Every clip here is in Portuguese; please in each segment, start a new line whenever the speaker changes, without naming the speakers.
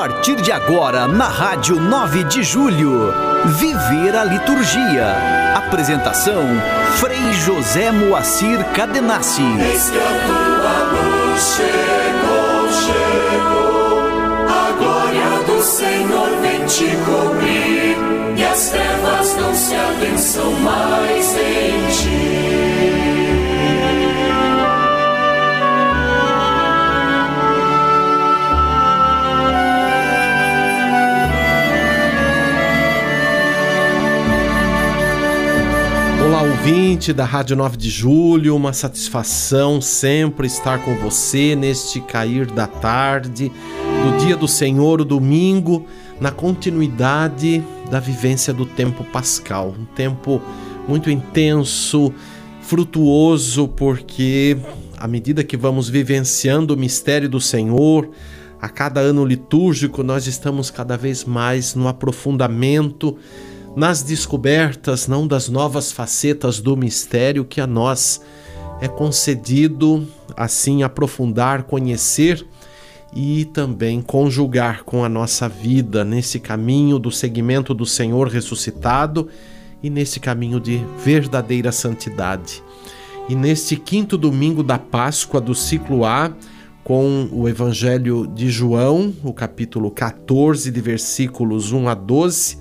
partir de agora na Rádio 9 de Julho. Viver a liturgia. Apresentação: Frei José Moacir Cadenassi.
Eis que a tua luz chegou, chegou. A glória do Senhor vem te cobrir. E as trevas não se adensam mais em ti.
Ouvinte da Rádio 9 de Julho, uma satisfação sempre estar com você neste cair da tarde, do dia do Senhor, o domingo, na continuidade da vivência do tempo pascal. Um tempo muito intenso, frutuoso, porque à medida que vamos vivenciando o mistério do Senhor, a cada ano litúrgico, nós estamos cada vez mais no aprofundamento nas descobertas, não das novas facetas do mistério que a nós é concedido assim aprofundar, conhecer e também conjugar com a nossa vida nesse caminho do seguimento do Senhor ressuscitado e nesse caminho de verdadeira santidade. E neste quinto domingo da Páscoa do ciclo A, com o Evangelho de João, o capítulo 14, de versículos 1 a 12,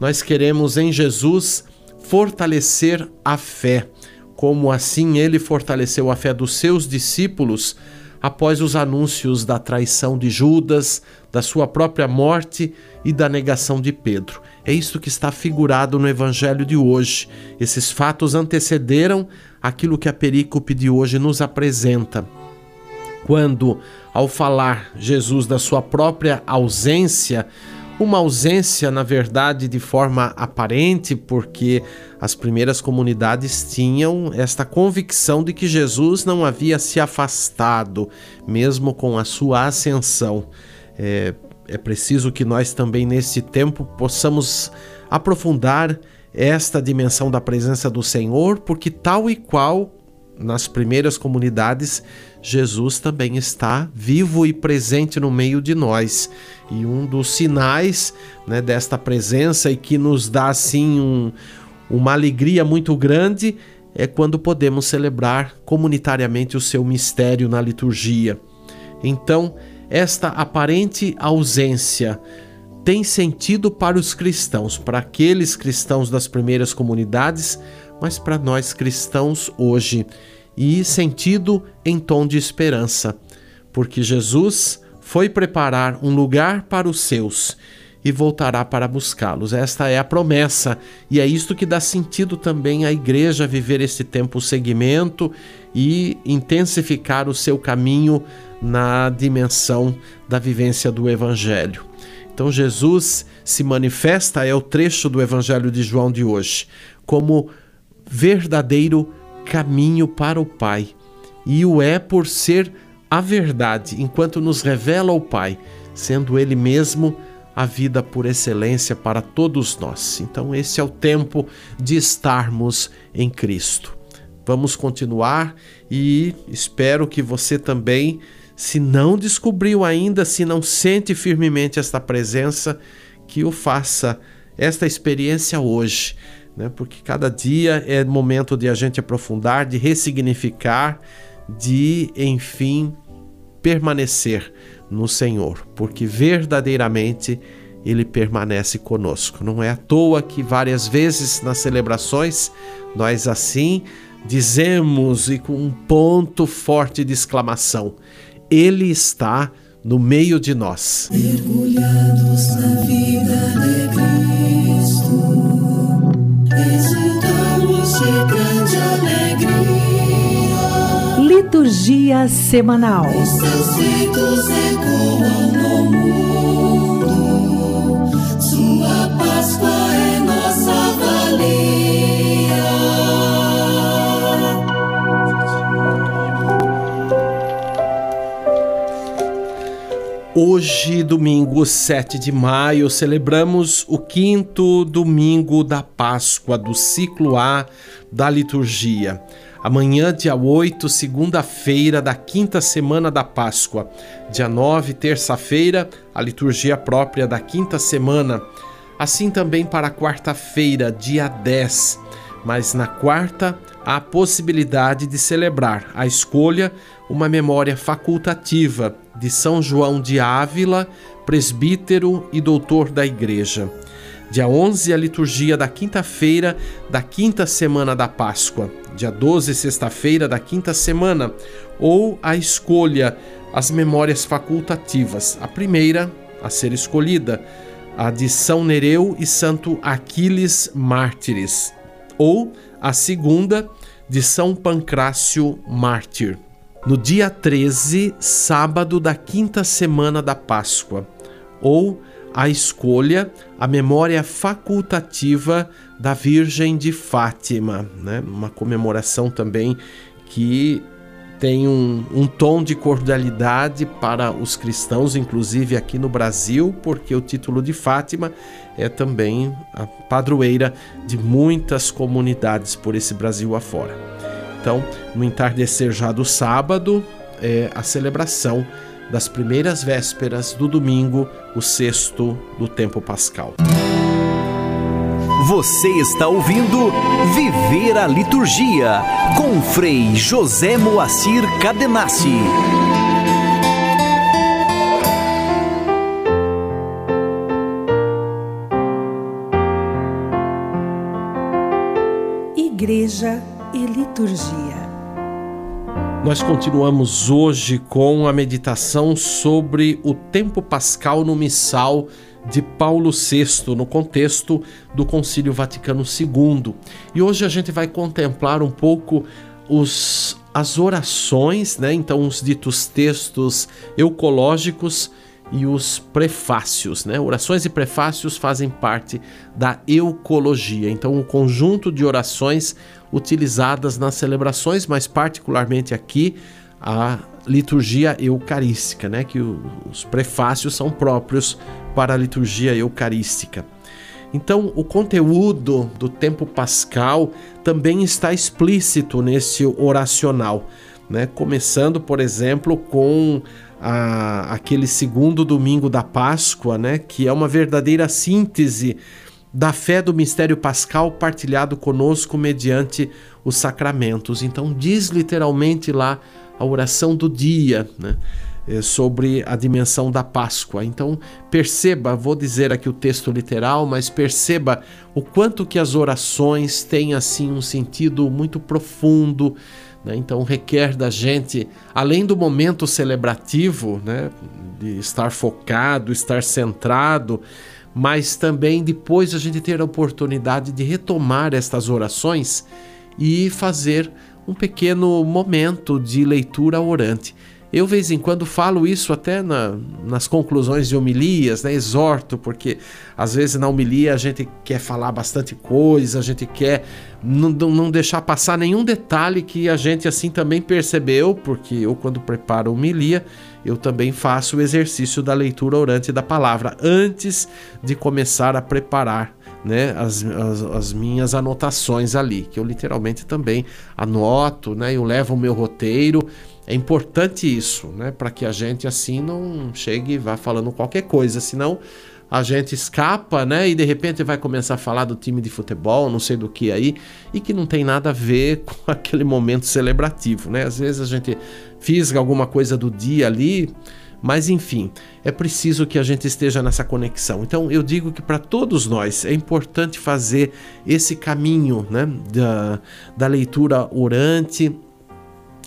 nós queremos em Jesus fortalecer a fé, como assim ele fortaleceu a fé dos seus discípulos após os anúncios da traição de Judas, da sua própria morte e da negação de Pedro. É isso que está figurado no evangelho de hoje. Esses fatos antecederam aquilo que a perícope de hoje nos apresenta. Quando, ao falar Jesus da sua própria ausência, uma ausência, na verdade, de forma aparente, porque as primeiras comunidades tinham esta convicção de que Jesus não havia se afastado, mesmo com a sua ascensão. É, é preciso que nós também, nesse tempo, possamos aprofundar esta dimensão da presença do Senhor, porque, tal e qual nas primeiras comunidades, Jesus também está vivo e presente no meio de nós. E um dos sinais né, desta presença e que nos dá assim um, uma alegria muito grande é quando podemos celebrar comunitariamente o seu mistério na liturgia. Então, esta aparente ausência tem sentido para os cristãos, para aqueles cristãos das primeiras comunidades mas para nós cristãos hoje, e sentido em tom de esperança, porque Jesus foi preparar um lugar para os seus e voltará para buscá-los. Esta é a promessa e é isto que dá sentido também à igreja viver esse tempo segmento e intensificar o seu caminho na dimensão da vivência do evangelho. Então Jesus se manifesta é o trecho do evangelho de João de hoje como verdadeiro caminho para o Pai. E o é por ser a verdade, enquanto nos revela o Pai, sendo Ele mesmo a vida por excelência para todos nós. Então, esse é o tempo de estarmos em Cristo. Vamos continuar e espero que você também, se não descobriu ainda, se não sente firmemente esta presença, que o faça esta experiência hoje né? porque cada dia é momento de a gente aprofundar, de ressignificar, de, enfim, permanecer no Senhor, porque verdadeiramente ele permanece conosco. Não é à toa que várias vezes nas celebrações nós assim dizemos e com um ponto forte de exclamação: Ele está no meio de nós.
Mergulhados na vida
Liturgia semanal.
Os seus feitos ecoam no mundo. Sua Páscoa é nossa valia.
Hoje, domingo 7 de maio, celebramos o quinto domingo da Páscoa do ciclo A da liturgia. Amanhã, dia 8, segunda-feira da quinta semana da Páscoa. Dia 9, terça-feira, a liturgia própria da quinta semana. Assim também para quarta-feira, dia 10. Mas na quarta, há a possibilidade de celebrar a escolha, uma memória facultativa de São João de Ávila, presbítero e doutor da Igreja. Dia 11, a liturgia da quinta-feira da quinta semana da Páscoa. Dia 12, sexta-feira da quinta semana. Ou a escolha, as memórias facultativas. A primeira a ser escolhida, a de São Nereu e Santo Aquiles Mártires. Ou a segunda, de São Pancrácio Mártir. No dia 13, sábado da quinta semana da Páscoa. Ou a escolha, a memória facultativa da Virgem de Fátima, né? uma comemoração também que tem um, um, tom de cordialidade para os cristãos, inclusive aqui no Brasil, porque o título de Fátima é também a padroeira de muitas comunidades por esse Brasil afora. Então, no entardecer já do sábado, é a celebração das primeiras vésperas do domingo, o sexto do tempo pascal.
Você está ouvindo Viver a Liturgia com Frei José Moacir Cadenassi.
Igreja e Liturgia
nós continuamos hoje com a meditação sobre o tempo pascal no missal de Paulo VI, no contexto do Concílio Vaticano II. E hoje a gente vai contemplar um pouco os, as orações, né? então os ditos textos eucológicos e os prefácios, né? Orações e prefácios fazem parte da eucologia. Então, o conjunto de orações utilizadas nas celebrações, mas particularmente aqui a liturgia eucarística, né? Que os prefácios são próprios para a liturgia eucarística. Então, o conteúdo do tempo pascal também está explícito nesse oracional, né? Começando, por exemplo, com a, aquele segundo domingo da Páscoa, né, que é uma verdadeira síntese da fé do mistério pascal partilhado conosco mediante os sacramentos. Então, diz literalmente lá a oração do dia, né? É, sobre a dimensão da Páscoa. Então, perceba, vou dizer aqui o texto literal, mas perceba o quanto que as orações têm assim um sentido muito profundo, né? Então requer da gente, além do momento celebrativo, né? de estar focado, estar centrado, mas também depois a gente ter a oportunidade de retomar estas orações e fazer um pequeno momento de leitura orante. Eu, vez em quando, falo isso até na, nas conclusões de homilias, né? exorto, porque às vezes na homilia a gente quer falar bastante coisa, a gente quer não, não deixar passar nenhum detalhe que a gente assim também percebeu, porque eu, quando preparo homilia, eu também faço o exercício da leitura orante da palavra antes de começar a preparar né, as, as, as, minhas anotações ali, que eu literalmente também anoto, né, eu levo o meu roteiro é importante isso, né? Para que a gente assim não chegue e vá falando qualquer coisa, senão a gente escapa, né? E de repente vai começar a falar do time de futebol, não sei do que aí, e que não tem nada a ver com aquele momento celebrativo, né? Às vezes a gente fisga alguma coisa do dia ali, mas enfim, é preciso que a gente esteja nessa conexão. Então eu digo que para todos nós é importante fazer esse caminho, né? Da, da leitura orante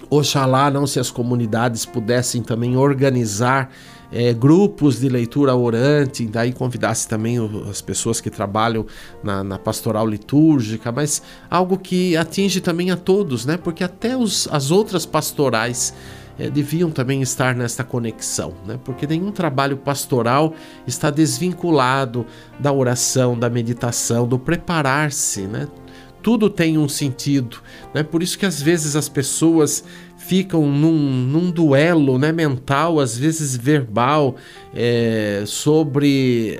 Oxalá não se as comunidades pudessem também organizar é, grupos de leitura orante, daí convidasse também as pessoas que trabalham na, na, pastoral litúrgica, mas algo que atinge também a todos, né? Porque até os, as outras pastorais é, deviam também estar nesta conexão, né? Porque nenhum trabalho pastoral está desvinculado da oração, da meditação, do preparar-se, né? Tudo tem um sentido. Né? Por isso que às vezes as pessoas ficam num, num duelo né, mental, às vezes verbal, é, sobre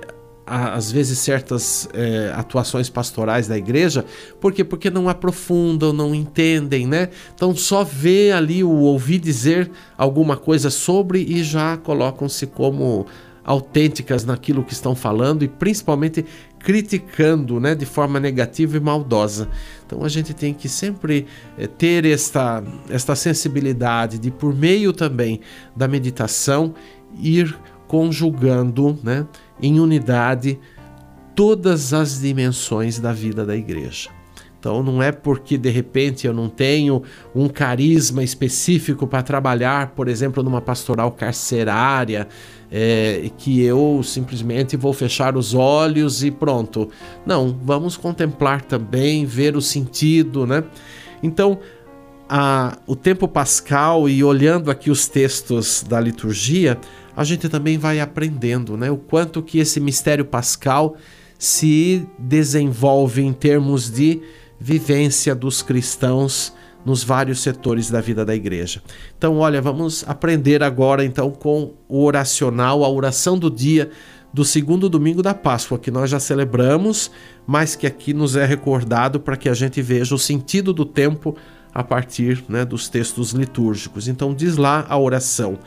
às vezes certas é, atuações pastorais da igreja, por quê? Porque não aprofundam, não entendem, né? Então só vê ali o ouvir dizer alguma coisa sobre e já colocam-se como autênticas naquilo que estão falando e principalmente criticando né, de forma negativa e maldosa. Então a gente tem que sempre é, ter esta, esta sensibilidade de, por meio também da meditação, ir conjugando né, em unidade todas as dimensões da vida da igreja. Então não é porque de repente eu não tenho um carisma específico para trabalhar, por exemplo, numa pastoral carcerária, é, que eu simplesmente vou fechar os olhos e pronto. Não, vamos contemplar também, ver o sentido, né? Então, a, o tempo pascal e olhando aqui os textos da liturgia, a gente também vai aprendendo, né? O quanto que esse mistério pascal se desenvolve em termos de vivência dos cristãos nos vários setores da vida da igreja. Então, olha, vamos aprender agora então com o oracional, a oração do dia do segundo domingo da Páscoa, que nós já celebramos, mas que aqui nos é recordado para que a gente veja o sentido do tempo a partir né, dos textos litúrgicos. Então, diz lá a oração: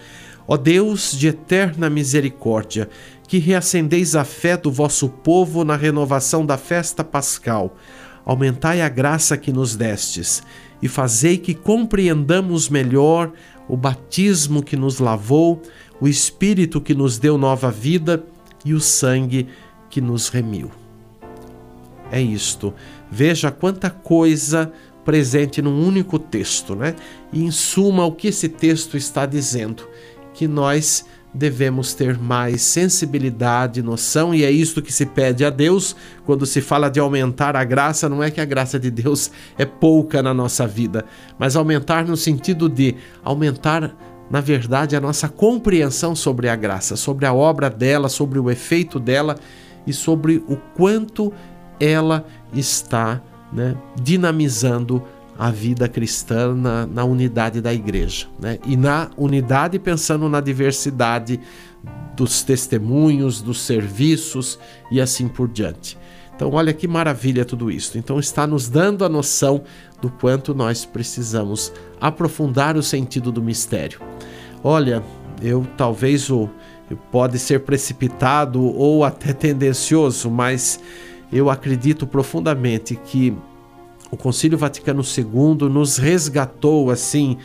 Ó Deus de eterna misericórdia, que reacendeis a fé do vosso povo na renovação da festa pascal, aumentai a graça que nos destes e fazei que compreendamos melhor o batismo que nos lavou, o Espírito que nos deu nova vida e o sangue que nos remiu. É isto. Veja quanta coisa presente num único texto, né? E em suma, o que esse texto está dizendo? Que nós devemos ter mais sensibilidade, noção, e é isto que se pede a Deus quando se fala de aumentar a graça. Não é que a graça de Deus é pouca na nossa vida, mas aumentar no sentido de aumentar, na verdade, a nossa compreensão sobre a graça, sobre a obra dela, sobre o efeito dela e sobre o quanto ela está né, dinamizando a vida cristã na, na unidade da igreja. Né? E na unidade, pensando na diversidade dos testemunhos, dos serviços e assim por diante. Então, olha que maravilha tudo isso. Então, está nos dando a noção do quanto nós precisamos aprofundar o sentido do mistério. Olha, eu talvez o pode ser precipitado ou até tendencioso, mas eu acredito profundamente que o Concílio Vaticano II nos resgatou assim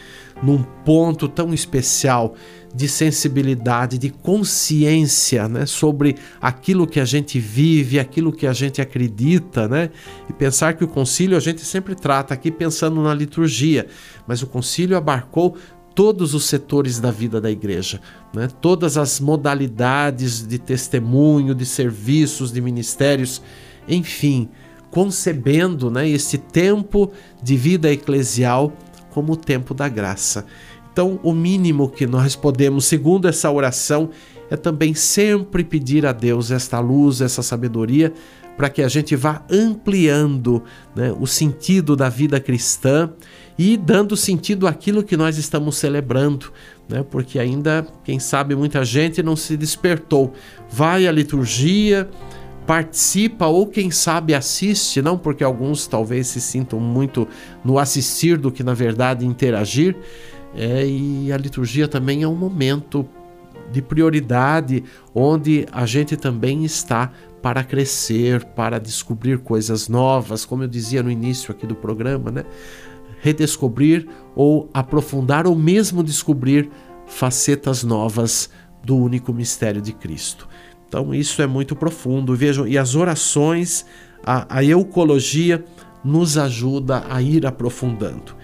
num ponto tão especial de sensibilidade, de consciência, né, sobre aquilo que a gente vive, aquilo que a gente acredita, né? E pensar que o concílio a gente sempre trata aqui pensando na liturgia, mas o concílio abarcou todos os setores da vida da igreja, né? todas as modalidades de testemunho, de serviços, de ministérios, enfim, concebendo né, esse tempo de vida eclesial como o tempo da graça. Então, o mínimo que nós podemos, segundo essa oração, é também sempre pedir a Deus esta luz, essa sabedoria, para que a gente vá ampliando né, o sentido da vida cristã e dando sentido àquilo que nós estamos celebrando, né, porque ainda, quem sabe, muita gente não se despertou. Vai à liturgia, participa ou quem sabe assiste, não porque alguns talvez se sintam muito no assistir do que na verdade interagir. É, e a liturgia também é um momento de prioridade onde a gente também está para crescer, para descobrir coisas novas, como eu dizia no início aqui do programa, né? Redescobrir ou aprofundar ou mesmo descobrir facetas novas do único mistério de Cristo. Então isso é muito profundo. Vejam, e as orações, a, a eucologia nos ajuda a ir aprofundando.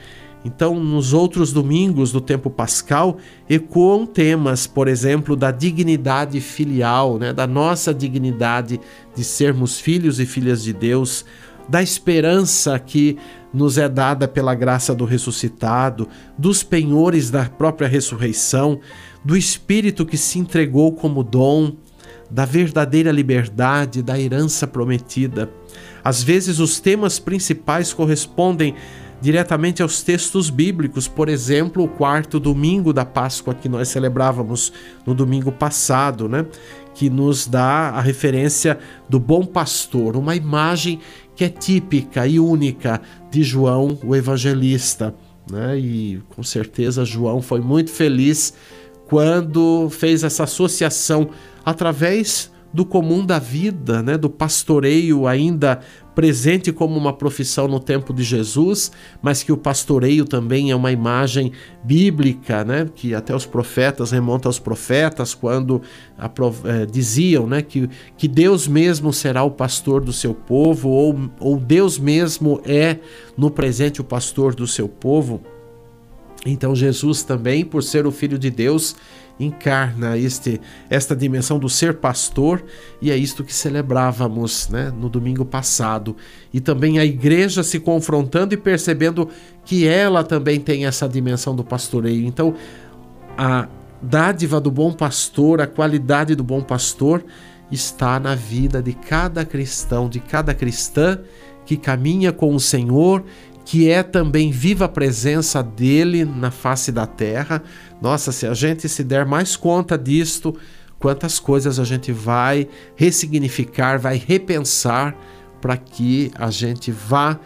Então, nos outros domingos do tempo pascal, ecoam temas, por exemplo, da dignidade filial, né? da nossa dignidade de sermos filhos e filhas de Deus, da esperança que nos é dada pela graça do ressuscitado, dos penhores da própria ressurreição, do Espírito que se entregou como dom, da verdadeira liberdade, da herança prometida. Às vezes, os temas principais correspondem diretamente aos textos bíblicos, por exemplo, o quarto domingo da Páscoa que nós celebrávamos no domingo passado, né? que nos dá a referência do bom pastor, uma imagem que é típica e única de João, o evangelista. Né? E com certeza João foi muito feliz quando fez essa associação através do comum da vida, né, do pastoreio ainda presente como uma profissão no tempo de Jesus, mas que o pastoreio também é uma imagem bíblica, né, que até os profetas remonta aos profetas quando é, diziam, né, que, que Deus mesmo será o pastor do seu povo ou, ou Deus mesmo é no presente o pastor do seu povo. Então Jesus também, por ser o filho de Deus, encarna este, esta dimensão do ser pastor e é isto que celebrávamos né, no domingo passado. E também a igreja se confrontando e percebendo que ela também tem essa dimensão do pastoreio. Então, a dádiva do bom pastor, a qualidade do bom pastor está na vida de cada cristão, de cada cristã que caminha com o Senhor que é também viva a presença dele na face da terra. Nossa, se a gente se der mais conta disto, quantas coisas a gente vai ressignificar, vai repensar para que a gente vá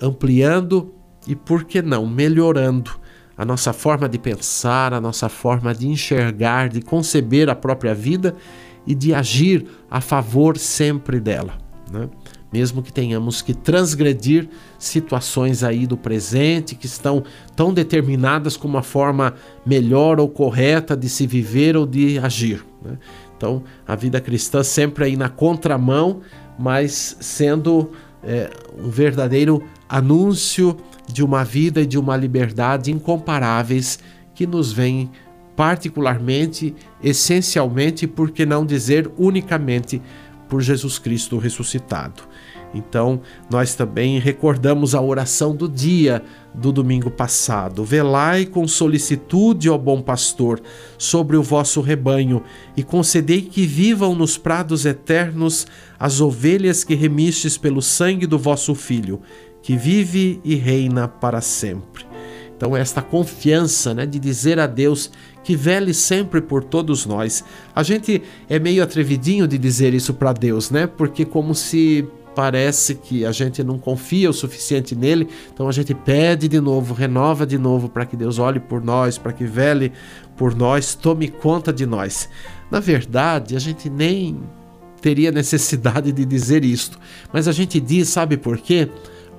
ampliando e, por que não, melhorando a nossa forma de pensar, a nossa forma de enxergar, de conceber a própria vida e de agir a favor sempre dela. Né? Mesmo que tenhamos que transgredir situações aí do presente que estão tão determinadas como uma forma melhor ou correta de se viver ou de agir. Né? Então, a vida cristã sempre aí na contramão, mas sendo é, um verdadeiro anúncio de uma vida e de uma liberdade incomparáveis que nos vem particularmente, essencialmente, por que não dizer unicamente, por Jesus Cristo ressuscitado. Então, nós também recordamos a oração do dia do domingo passado. Velai com solicitude, ó bom pastor, sobre o vosso rebanho, e concedei que vivam nos prados eternos as ovelhas que remistes pelo sangue do vosso Filho, que vive e reina para sempre. Então, esta confiança né, de dizer a Deus que vele sempre por todos nós. A gente é meio atrevidinho de dizer isso para Deus, né? Porque como se parece que a gente não confia o suficiente nele, então a gente pede de novo, renova de novo para que Deus olhe por nós, para que vele por nós, tome conta de nós. Na verdade, a gente nem teria necessidade de dizer isto, mas a gente diz, sabe por quê?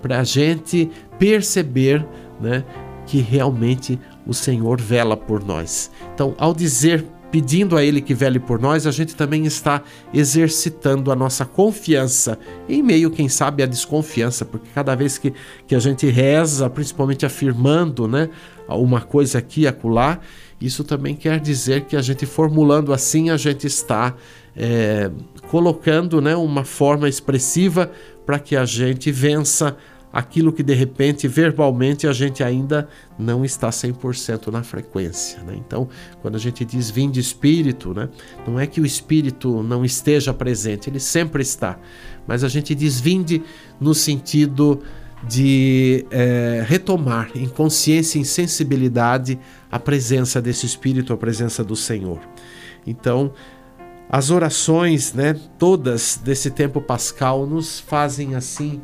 Para a gente perceber né, que realmente o Senhor vela por nós. Então, ao dizer pedindo a Ele que vele por nós, a gente também está exercitando a nossa confiança, em meio, quem sabe, à desconfiança, porque cada vez que, que a gente reza, principalmente afirmando né, uma coisa aqui e acolá, isso também quer dizer que a gente formulando assim, a gente está é, colocando né, uma forma expressiva para que a gente vença aquilo que de repente verbalmente a gente ainda não está 100% na frequência. Né? Então, quando a gente diz vinde espírito, né? não é que o espírito não esteja presente, ele sempre está, mas a gente diz vinde no sentido de é, retomar em consciência em sensibilidade a presença desse espírito, a presença do Senhor. Então, as orações, né, todas desse tempo pascal nos fazem assim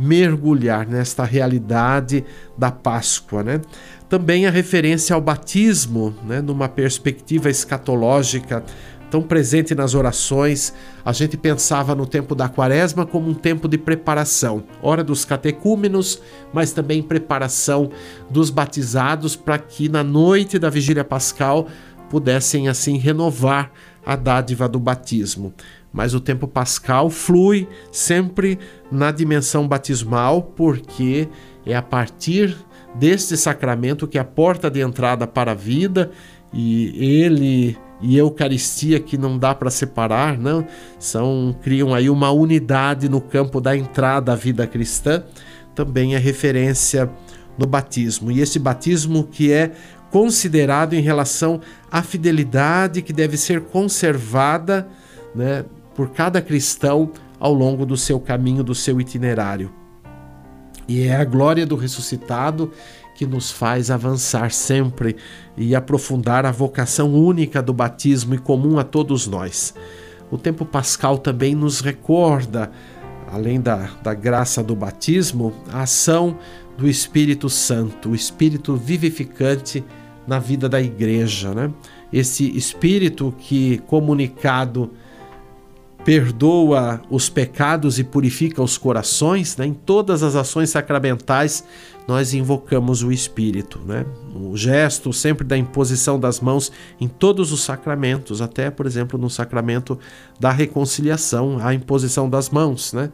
mergulhar nesta realidade da Páscoa. Né? Também a referência ao batismo, né, numa perspectiva escatológica tão presente nas orações, a gente pensava no tempo da quaresma como um tempo de preparação, hora dos catecúmenos, mas também preparação dos batizados para que na noite da vigília pascal pudessem assim renovar a dádiva do batismo mas o tempo pascal flui sempre na dimensão batismal, porque é a partir deste sacramento que é a porta de entrada para a vida e ele e Eucaristia que não dá para separar, não, são criam aí uma unidade no campo da entrada à vida cristã, também é referência no batismo. E esse batismo que é considerado em relação à fidelidade que deve ser conservada, né, por cada cristão ao longo do seu caminho, do seu itinerário. E é a glória do ressuscitado que nos faz avançar sempre e aprofundar a vocação única do batismo e comum a todos nós. o tempo pascal também nos recorda, além da, da graça do batismo, a ação do Espírito Santo, o Espírito vivificante na vida da igreja. Né? Esse Espírito que, comunicado, perdoa os pecados e purifica os corações, né? em todas as ações sacramentais nós invocamos o Espírito. Né? O gesto sempre da imposição das mãos em todos os sacramentos, até, por exemplo, no sacramento da reconciliação, a imposição das mãos. Né?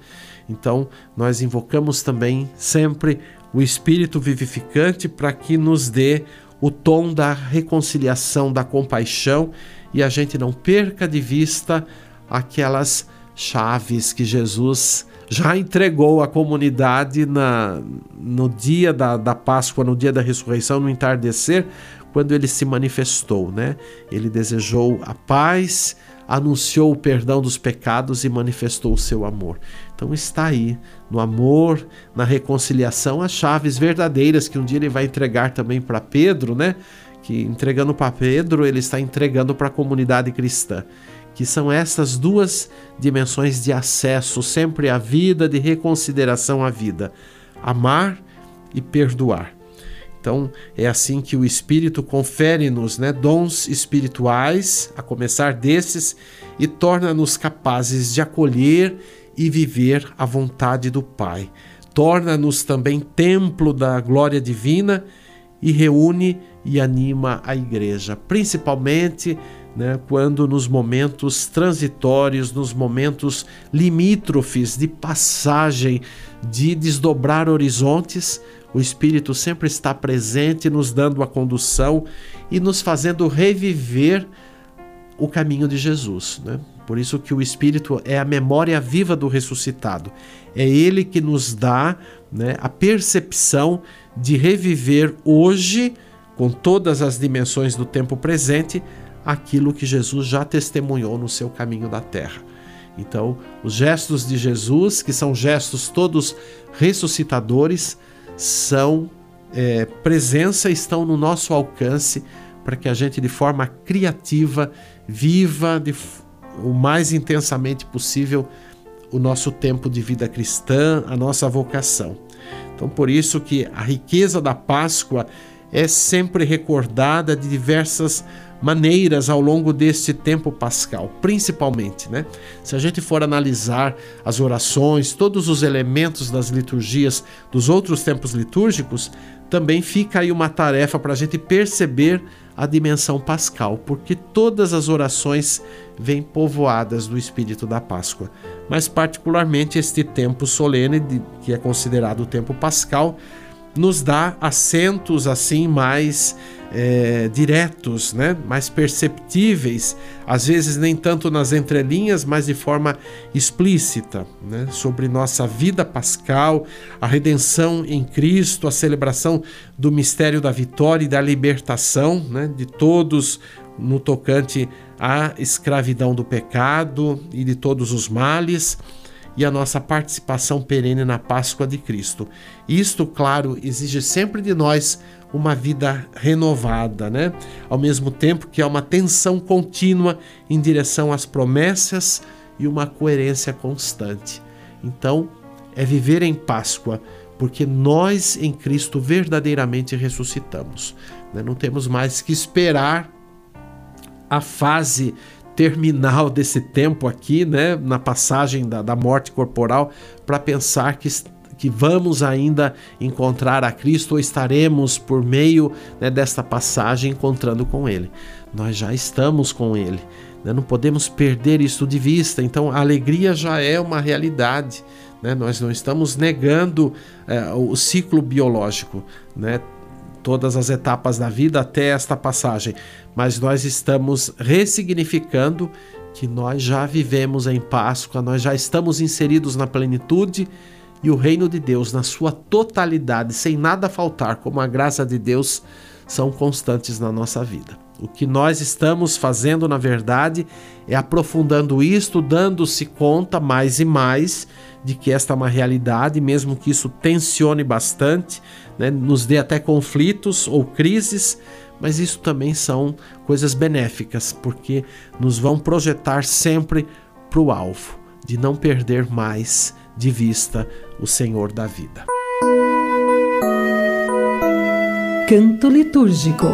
Então, nós invocamos também sempre o Espírito vivificante para que nos dê o tom da reconciliação, da compaixão e a gente não perca de vista aquelas chaves que Jesus já entregou à comunidade na, no dia da, da Páscoa, no dia da ressurreição, no entardecer, quando ele se manifestou, né? Ele desejou a paz, anunciou o perdão dos pecados e manifestou o seu amor. Então está aí, no amor, na reconciliação, as chaves verdadeiras que um dia ele vai entregar também para Pedro, né? Que entregando para Pedro, ele está entregando para a comunidade cristã que são essas duas dimensões de acesso sempre à vida, de reconsideração à vida: amar e perdoar. Então, é assim que o Espírito confere-nos né, dons espirituais, a começar desses, e torna-nos capazes de acolher e viver a vontade do Pai. Torna-nos também templo da glória divina e reúne e anima a igreja, principalmente né, quando nos momentos transitórios, nos momentos limítrofes de passagem, de desdobrar horizontes, o Espírito sempre está presente, nos dando a condução e nos fazendo reviver o caminho de Jesus. Né? Por isso que o Espírito é a memória viva do ressuscitado. É ele que nos dá né, a percepção de reviver hoje, com todas as dimensões do tempo presente, aquilo que Jesus já testemunhou no seu caminho da terra. Então, os gestos de Jesus, que são gestos todos ressuscitadores, são é, presença, estão no nosso alcance para que a gente, de forma criativa, viva de, o mais intensamente possível o nosso tempo de vida cristã, a nossa vocação. Então, por isso que a riqueza da Páscoa é sempre recordada de diversas maneiras ao longo deste tempo pascal, principalmente, né? Se a gente for analisar as orações, todos os elementos das liturgias dos outros tempos litúrgicos, também fica aí uma tarefa para a gente perceber a dimensão pascal, porque todas as orações vêm povoadas do espírito da Páscoa, mas particularmente este tempo solene, que é considerado o tempo pascal, nos dá acentos assim mais é, diretos, né? mais perceptíveis, às vezes nem tanto nas entrelinhas, mas de forma explícita, né? sobre nossa vida pascal, a redenção em Cristo, a celebração do mistério da vitória e da libertação né? de todos no tocante à escravidão do pecado e de todos os males e a nossa participação perene na Páscoa de Cristo. Isto, claro, exige sempre de nós uma vida renovada, né? Ao mesmo tempo que há uma tensão contínua em direção às promessas e uma coerência constante. Então, é viver em Páscoa, porque nós em Cristo verdadeiramente ressuscitamos. Né? Não temos mais que esperar a fase terminal desse tempo aqui, né, na passagem da, da morte corporal, para pensar que, que vamos ainda encontrar a Cristo ou estaremos por meio né, desta passagem encontrando com Ele. Nós já estamos com Ele, né, não podemos perder isso de vista, então a alegria já é uma realidade. Né, nós não estamos negando é, o ciclo biológico, né, todas as etapas da vida até esta passagem, mas nós estamos ressignificando que nós já vivemos em Páscoa, nós já estamos inseridos na plenitude e o reino de Deus, na sua totalidade, sem nada faltar, como a graça de Deus, são constantes na nossa vida. O que nós estamos fazendo, na verdade, é aprofundando isto, dando-se conta mais e mais de que esta é uma realidade, mesmo que isso tensione bastante, né, nos dê até conflitos ou crises, mas isso também são coisas benéficas, porque nos vão projetar sempre
para o alvo, de não perder mais de vista o Senhor da vida.
Canto litúrgico.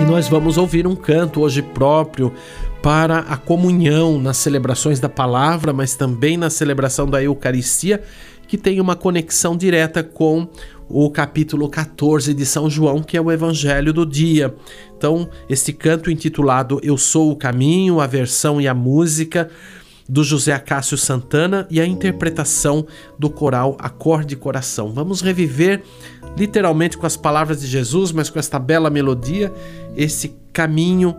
E nós vamos ouvir um canto hoje próprio para a comunhão nas celebrações da palavra, mas também na celebração da Eucaristia, que tem uma conexão direta com o capítulo 14 de São João, que é o evangelho do dia. Então, este canto intitulado Eu Sou o Caminho, a versão e a música do José Acácio Santana e a interpretação do coral Acorde Coração. Vamos reviver literalmente com as palavras de Jesus, mas com esta bela melodia, esse caminho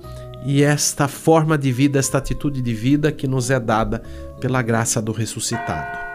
e esta forma de vida, esta atitude de vida que nos é dada pela graça do ressuscitado.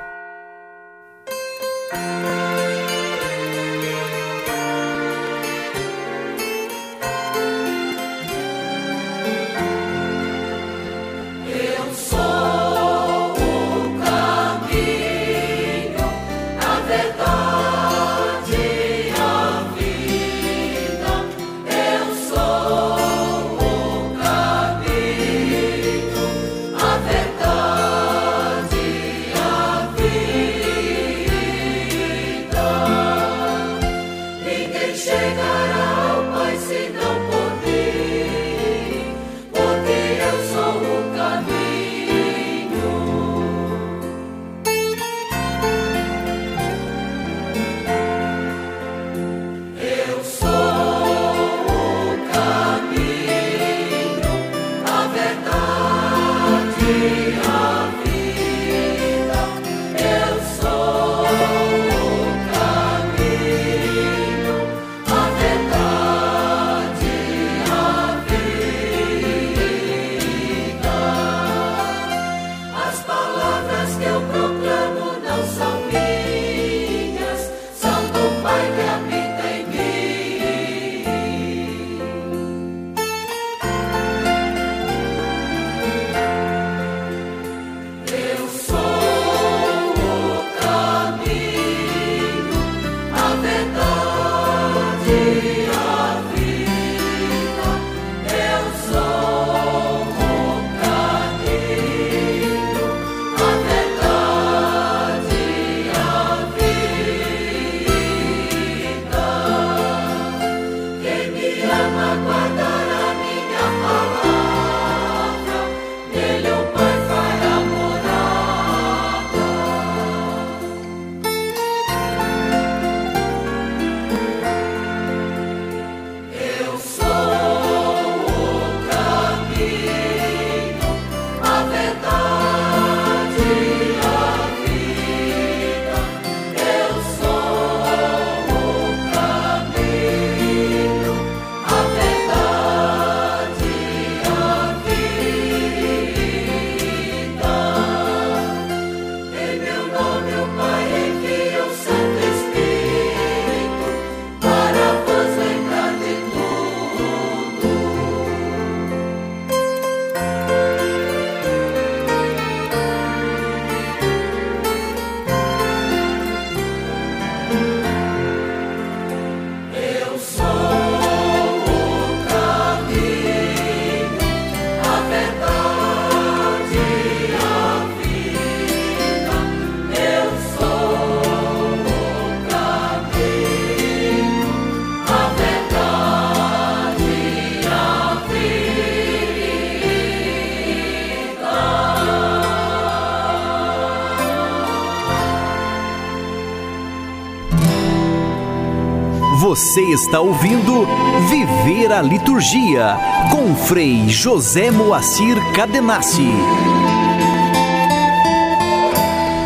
Está ouvindo Viver a Liturgia com Frei José Moacir Cadenassi.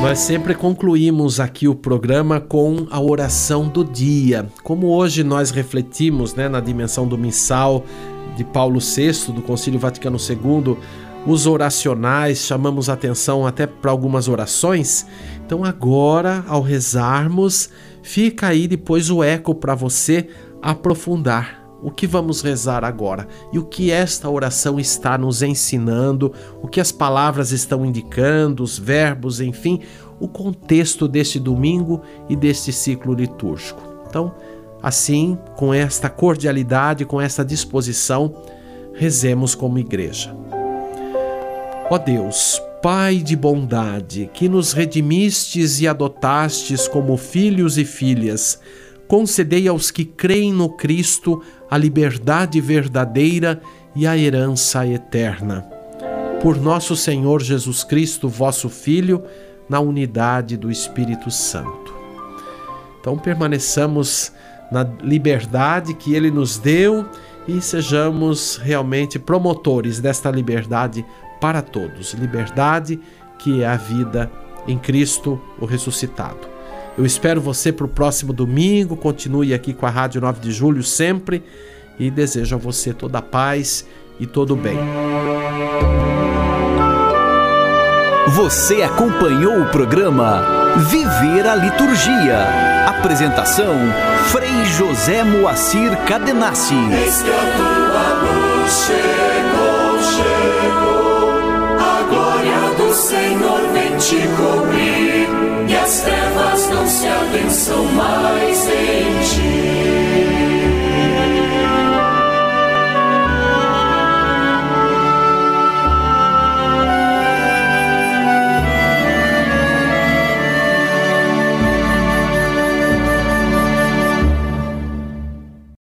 Nós sempre concluímos aqui o programa com a oração do dia. Como hoje nós refletimos né, na dimensão do missal de Paulo VI, do Concílio Vaticano II, os oracionais, chamamos atenção até para algumas orações. Então, agora, ao rezarmos, Fica aí depois o eco para você aprofundar o que vamos rezar agora e o que esta oração está nos ensinando, o que as palavras estão indicando, os verbos, enfim, o contexto deste domingo e deste ciclo litúrgico. Então, assim, com esta cordialidade, com esta disposição, rezemos como igreja.
Ó Deus, Pai de bondade, que nos redimistes e adotastes como filhos e filhas, concedei aos que creem no Cristo a liberdade verdadeira e a herança eterna. Por nosso Senhor Jesus Cristo, vosso Filho, na unidade do Espírito Santo. Então permaneçamos na liberdade que ele nos deu e sejamos realmente promotores desta liberdade para todos. Liberdade que é a vida em Cristo, o ressuscitado. Eu espero você para o próximo domingo. Continue aqui com a Rádio 9 de Julho sempre e desejo a você toda a paz e todo o bem.
Você acompanhou o programa Viver a Liturgia. Apresentação Frei José Moacir Cadenassi.
Eis que a tua luz chegou, chegou. A glória do Senhor vem te cobrir as trevas não se abençam mais em ti.